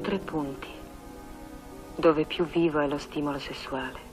Tre punti dove più vivo è lo stimolo sessuale.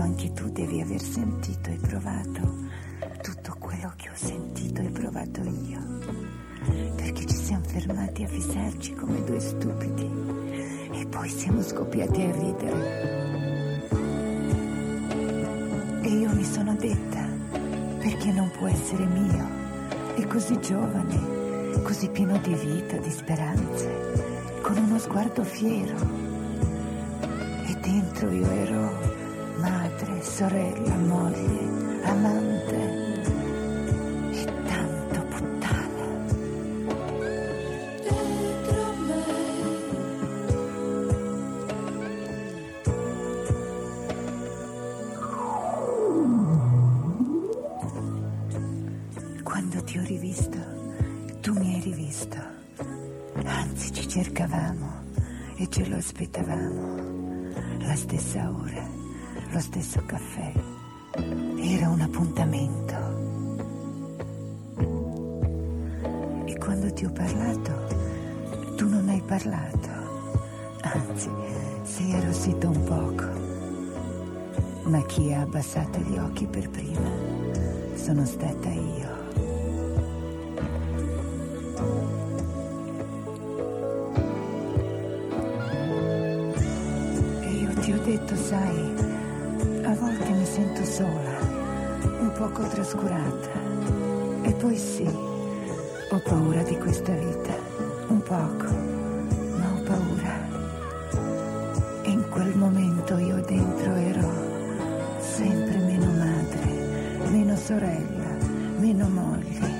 Anche tu devi aver sentito e provato tutto quello che ho sentito e provato io. Perché ci siamo fermati a fissarci come due stupidi e poi siamo scoppiati a ridere. E io mi sono detta, perché non può essere mio? È così giovane, così pieno di vita, di speranze, con uno sguardo fiero. E dentro io ero sorella, moglie, amante sono stata io. E io ti ho detto, sai, a volte mi sento sola, un poco trascurata. E poi sì, ho paura di questa vita, un poco, meno sorella, meno moglie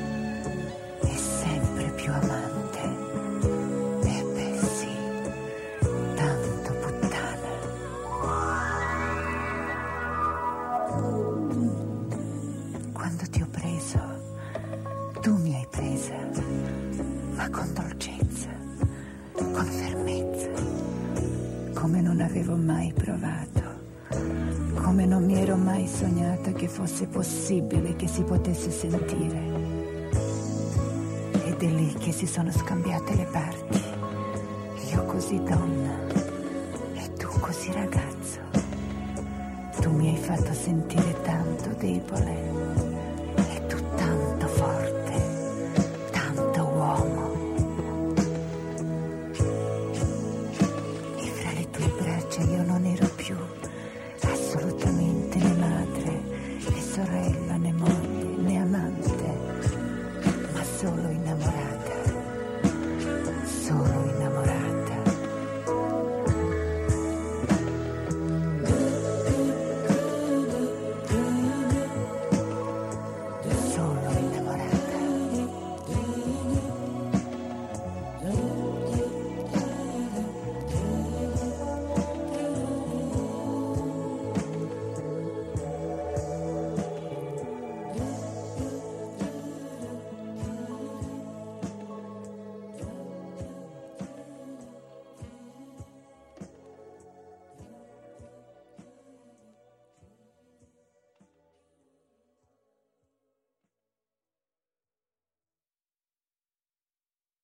fosse possibile che si potesse sentire. Ed è lì che si sono scambiate le parti, io così donna e tu così ragazzo. Tu mi hai fatto sentire tanto debole